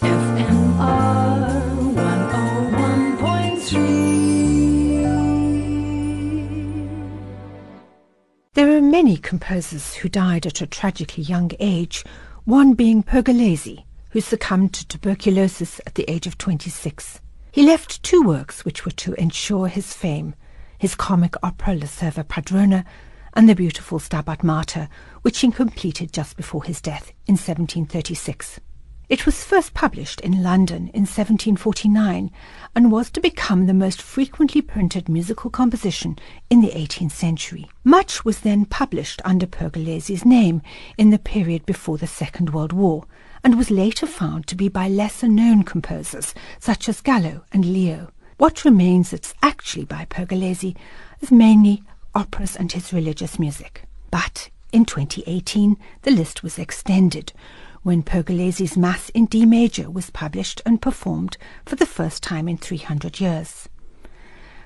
FMR oh There are many composers who died at a tragically young age, one being Pergolesi, who succumbed to tuberculosis at the age of 26. He left two works which were to ensure his fame his comic opera La Serva Padrona and the beautiful Stabat Mater, which he completed just before his death in 1736. It was first published in London in 1749 and was to become the most frequently printed musical composition in the 18th century. Much was then published under Pergolesi's name in the period before the Second World War and was later found to be by lesser known composers such as Gallo and Leo. What remains that's actually by Pergolesi is mainly operas and his religious music. But in 2018, the list was extended when Pergolesi's Mass in D major was published and performed for the first time in 300 years.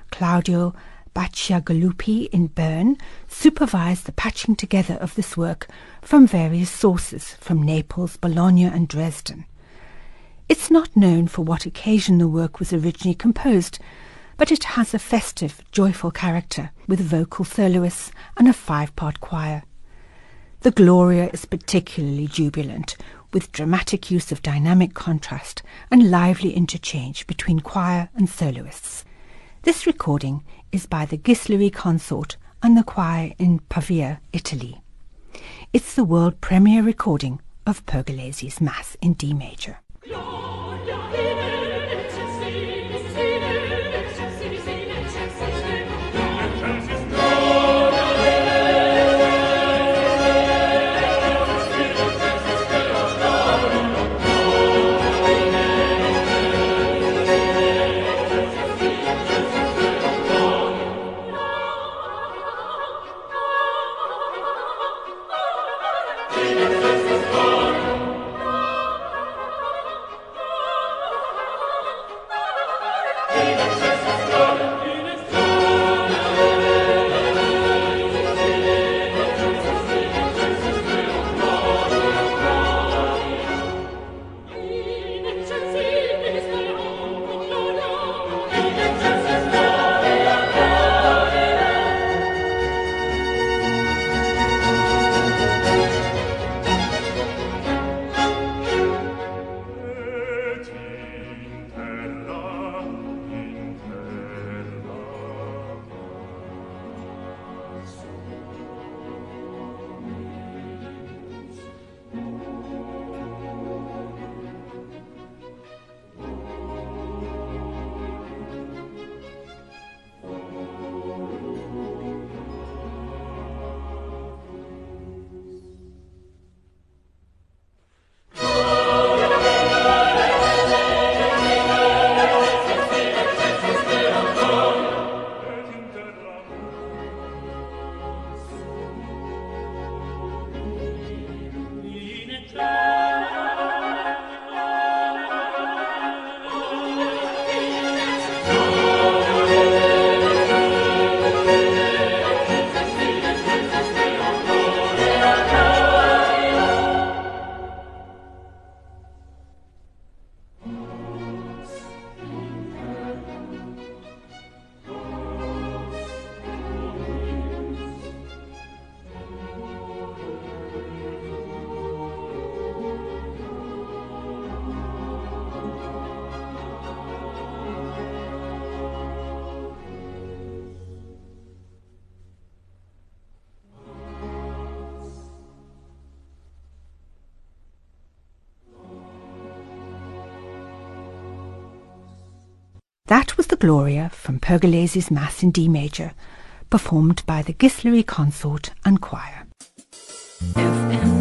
Claudio Bacciagaluppi in Bern supervised the patching together of this work from various sources from Naples, Bologna, and Dresden. It's not known for what occasion the work was originally composed, but it has a festive, joyful character with vocal soloists and a five part choir. The Gloria is particularly jubilant, with dramatic use of dynamic contrast and lively interchange between choir and soloists. This recording is by the Ghislieri Consort and the choir in Pavia, Italy. It's the world premiere recording of Pergolesi's Mass in D major. That was the Gloria from Pergolesi's Mass in D major, performed by the Ghislieri Consort and Choir. FM.